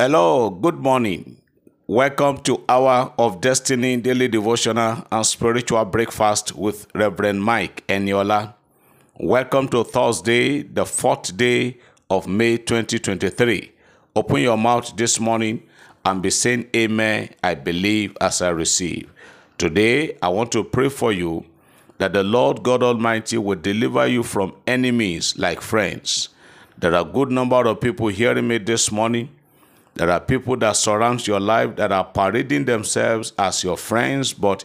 Hello, good morning. Welcome to Hour of Destiny Daily Devotional and Spiritual Breakfast with Reverend Mike Eniola. Welcome to Thursday, the fourth day of May 2023. Open your mouth this morning and be saying Amen. I believe as I receive. Today, I want to pray for you that the Lord God Almighty will deliver you from enemies like friends. There are a good number of people hearing me this morning. There are people that surround your life that are parading themselves as your friends, but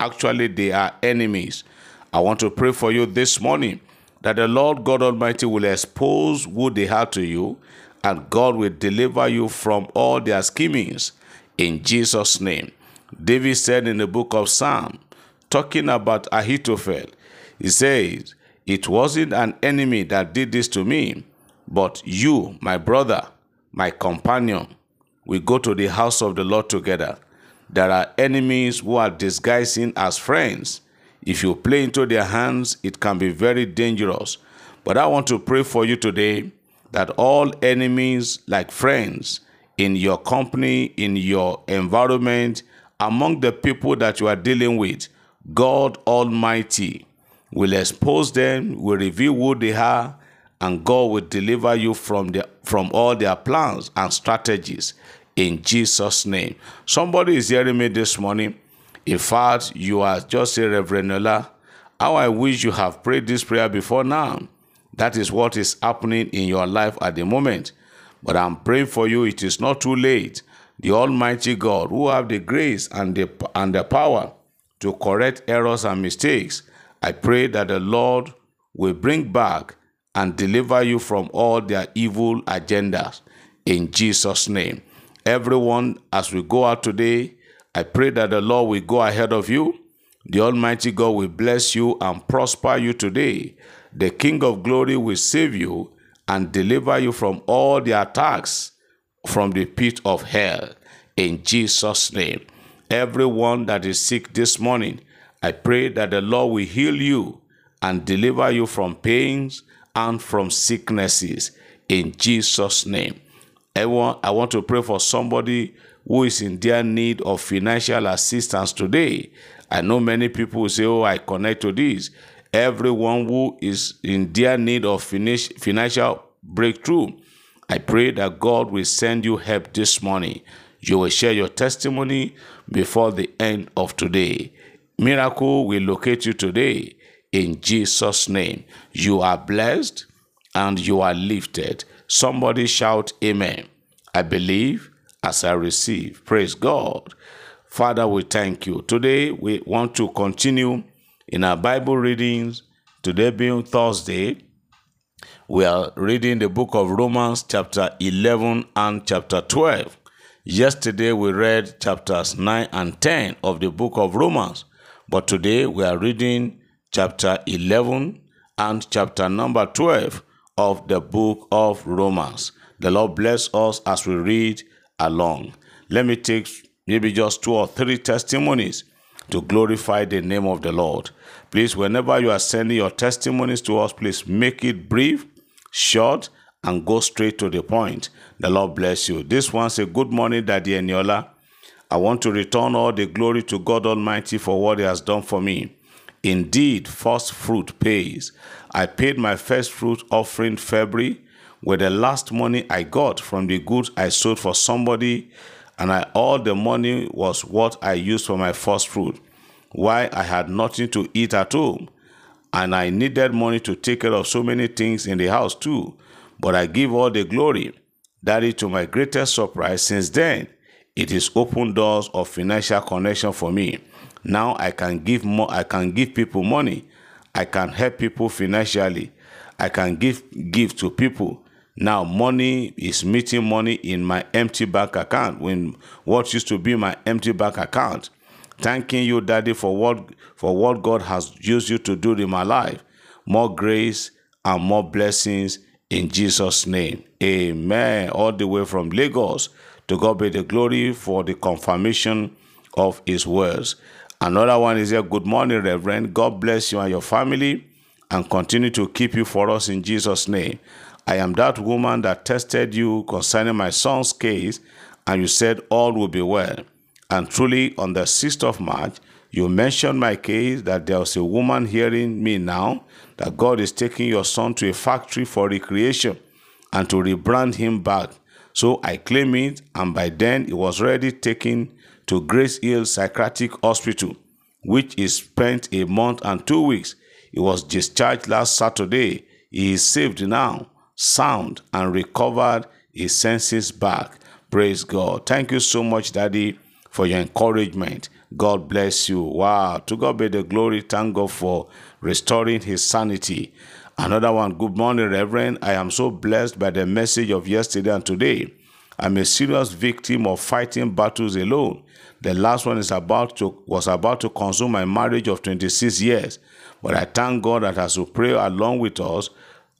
actually they are enemies. I want to pray for you this morning that the Lord God Almighty will expose who they are to you and God will deliver you from all their schemings in Jesus' name. David said in the book of Psalm, talking about Ahithophel, he says, It wasn't an enemy that did this to me, but you, my brother, my companion, we go to the house of the Lord together. There are enemies who are disguising as friends. If you play into their hands, it can be very dangerous. But I want to pray for you today that all enemies, like friends, in your company, in your environment, among the people that you are dealing with, God Almighty will expose them, will reveal who they are, and God will deliver you from the from all their plans and strategies in Jesus' name. Somebody is hearing me this morning. In fact, you are just a Reverend Eniola. How I wish you have prayed this prayer before now. That is what is happening in your life at the moment. But I'm praying for you. It is not too late. The Almighty God, who have the grace and the and the power to correct errors and mistakes, I pray that the Lord will bring back and deliver you from all their evil agendas in Jesus' name. Everyone, as we go out today, I pray that the Lord will go ahead of you. The Almighty God will bless you and prosper you today. The King of glory will save you and deliver you from all the attacks from the pit of hell in Jesus' name. Everyone that is sick this morning, I pray that the Lord will heal you and deliver you from pains and from sicknesses in Jesus' name. Everyone, I want to pray for somebody who is in their need of financial assistance today. I know many people say, Oh, I connect to this. Everyone who is in their need of financial breakthrough, I pray that God will send you help this morning. You will share your testimony before the end of today. Miracle will locate you today in Jesus' name. You are blessed and you are lifted. Somebody shout, Amen. I believe as I receive. Praise God. Father, we thank you. Today we want to continue in our Bible readings. Today being Thursday, we are reading the book of Romans, chapter 11 and chapter 12. Yesterday we read chapters 9 and 10 of the book of Romans, but today we are reading chapter 11 and chapter number 12 of the book of Romans. The Lord bless us as we read along. Let me take maybe just two or three testimonies to glorify the name of the Lord. Please, whenever you are sending your testimonies to us, please make it brief, short, and go straight to the point. The Lord bless you. This one a good morning, Daddy Eniola. I want to return all the glory to God Almighty for what He has done for me. Indeed, first fruit pays. I paid my first fruit offering February with the last money I got from the goods I sold for somebody, and I, all the money was what I used for my first fruit. Why I had nothing to eat at home, and I needed money to take care of so many things in the house too. But I give all the glory. That is to my greatest surprise. Since then, it is opened doors of financial connection for me. Now I can give more, I can give people money. I can help people financially. I can give give to people. Now money is meeting money in my empty bank account when what used to be my empty bank account. Thanking you, Daddy, for what for what God has used you to do in my life. More grace and more blessings in Jesus' name. Amen. All the way from Lagos. To God be the glory for the confirmation of his words. Another one is here. Good morning, Reverend. God bless you and your family and continue to keep you for us in Jesus' name. I am that woman that tested you concerning my son's case, and you said all will be well. And truly, on the 6th of March, you mentioned my case that there was a woman hearing me now, that God is taking your son to a factory for recreation and to rebrand him back. So I claim it, and by then it was already taken to Grace Hill Psychiatric Hospital, which is spent a month and two weeks. He was discharged last Saturday. He is saved now, sound, and recovered his senses back. Praise God. Thank you so much, Daddy, for your encouragement. God bless you. Wow. To God be the glory. Thank God for restoring his sanity. Another one. Good morning, Reverend. I am so blessed by the message of yesterday and today. I'm a serious victim of fighting battles alone. The last one is about to was about to consume my marriage of 26 years. But I thank God that as you pray along with us,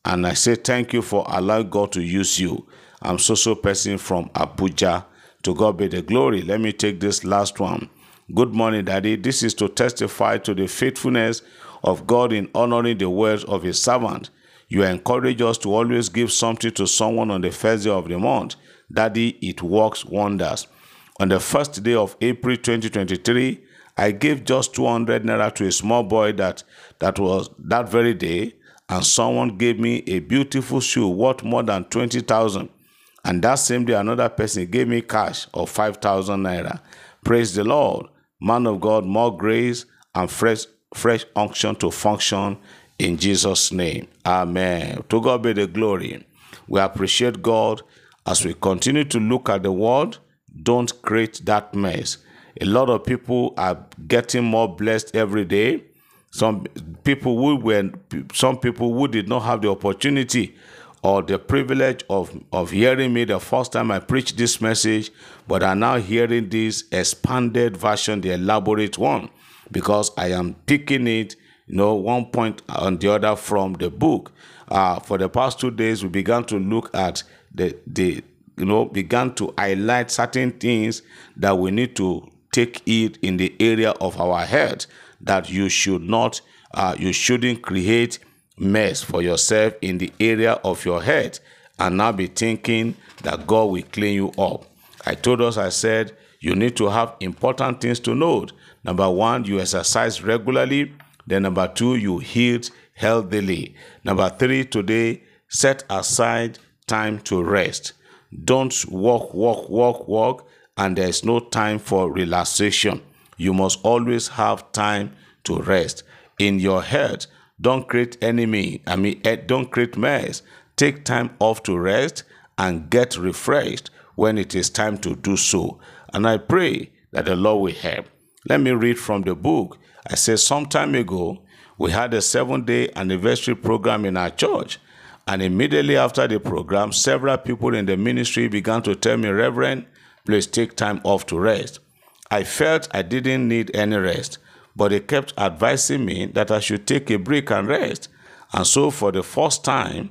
and I say thank you for allowing God to use you. I'm so so person from Abuja. To God be the glory. Let me take this last one. Good morning, Daddy. This is to testify to the faithfulness of God in honoring the words of His servant. You encourage us to always give something to someone on the first day of the month. Daddy, it works wonders. On the first day of April 2023, I gave just 200 naira to a small boy that, that was that very day, and someone gave me a beautiful shoe worth more than 20,000. And that same day, another person gave me cash of 5,000 naira. Praise the Lord. Man of God, more grace and fresh, fresh unction to function in Jesus' name. Amen. To God be the glory. We appreciate God as we continue to look at the world, Don't create that mess. A lot of people are getting more blessed every day. Some people who were, some people who did not have the opportunity or the privilege of, of hearing me the first time I preached this message, but are now hearing this expanded version, the elaborate one, because I am picking it, you know, one point on the other from the book. Uh, for the past two days, we began to look at the, the you know, began to highlight certain things that we need to take it in the area of our head that you should not, uh, you shouldn't create mess for yourself in the area of your head and now be thinking that God will clean you up. I told us, I said, you need to have important things to note. Number one, you exercise regularly. Then number two, you eat healthily. Number three, today, set aside time to rest. Don't walk, walk, walk, walk, and there's no time for relaxation. You must always have time to rest. In your head, don't create enemy. I mean, eh, don't create mess. Take time off to rest and get refreshed when it is time to do so. And I pray that the Lord will help. Let me read from the book. I said some time ago, we had a seven day anniversary program in our church. And immediately after the program, several people in the ministry began to tell me, Reverend, please take time off to rest. I felt I didn't need any rest but they kept advising me that I should take a break and rest. And so, for the first time,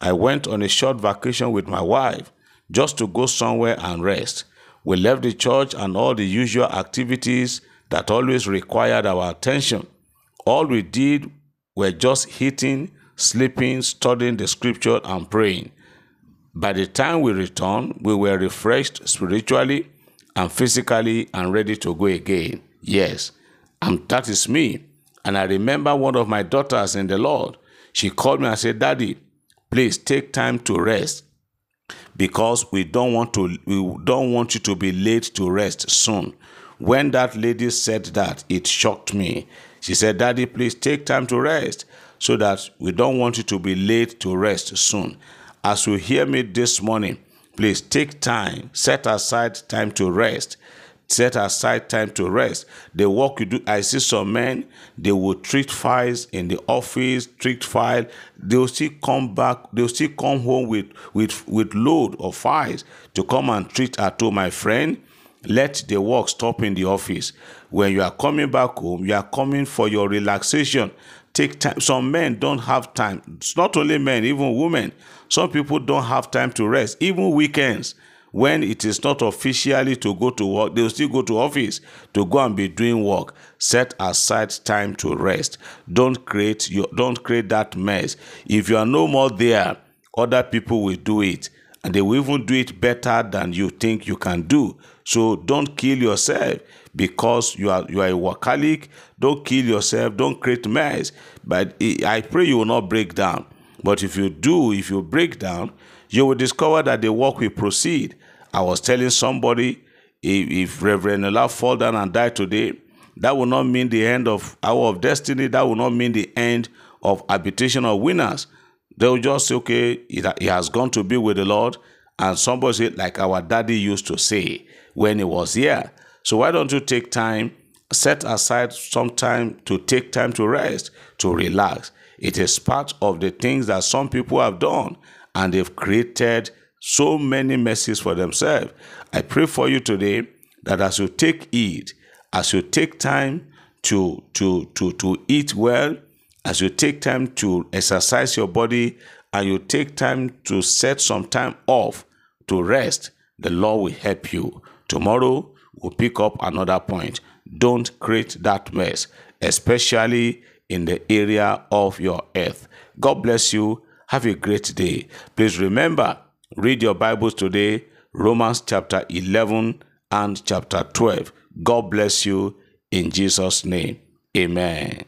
I went on a short vacation with my wife just to go somewhere and rest. We left the church and all the usual activities that always required our attention. All we did were just eating, sleeping, studying the scripture, and praying. By the time we returned, we were refreshed spiritually and physically and ready to go again. Yes, and that is me. And I remember one of my daughters in the Lord. She called me and said, Daddy, please take time to rest because we don't want to we don't want you to be late to rest soon. When that lady said that, it shocked me. She said, Daddy, please take time to rest so that we don't want you to be late to rest soon. As you hear me this morning, please take time, set aside time to rest set aside time to rest. The work you do, I see some men, they will treat files in the office, treat file. They'll still come back, they'll still come home with, with, with load of files to come and treat at home. My friend, let the work stop in the office. When you are coming back home, you are coming for your relaxation. Take time. Some men don't have time. It's not only men, even women. Some people don't have time to rest, even weekends when it is not officially to go to work, they'll still go to office to go and be doing work. Set aside time to rest. Don't create your don't create that mess. If you are no more there, other people will do it and they will even do it better than you think you can do. So don't kill yourself because you are you are a workaholic. Don't kill yourself. Don't create mess. But I pray you will not break down. But if you do, if you break down, you will discover that the work will proceed. I was telling somebody if, if Reverend Eniola fall down and die today, that will not mean the end of hour of destiny. That will not mean the end of habitation of winners. They'll just say, okay, he has gone to be with the Lord. And somebody said, like our daddy used to say when he was here. So why don't you take time, set aside some time to take time to rest, to relax. It is part of the things that some people have done and they've created so many messes for themselves. I pray for you today that as you take heed, as you take time to, to, to, to eat well, as you take time to exercise your body, and you take time to set some time off to rest, the Lord will help you. Tomorrow, we'll pick up another point. Don't create that mess, especially in the area of your earth. God bless you. Have a great day. Please remember, read your Bibles today, Romans chapter 11 and chapter 12. God bless you in Jesus' name. Amen.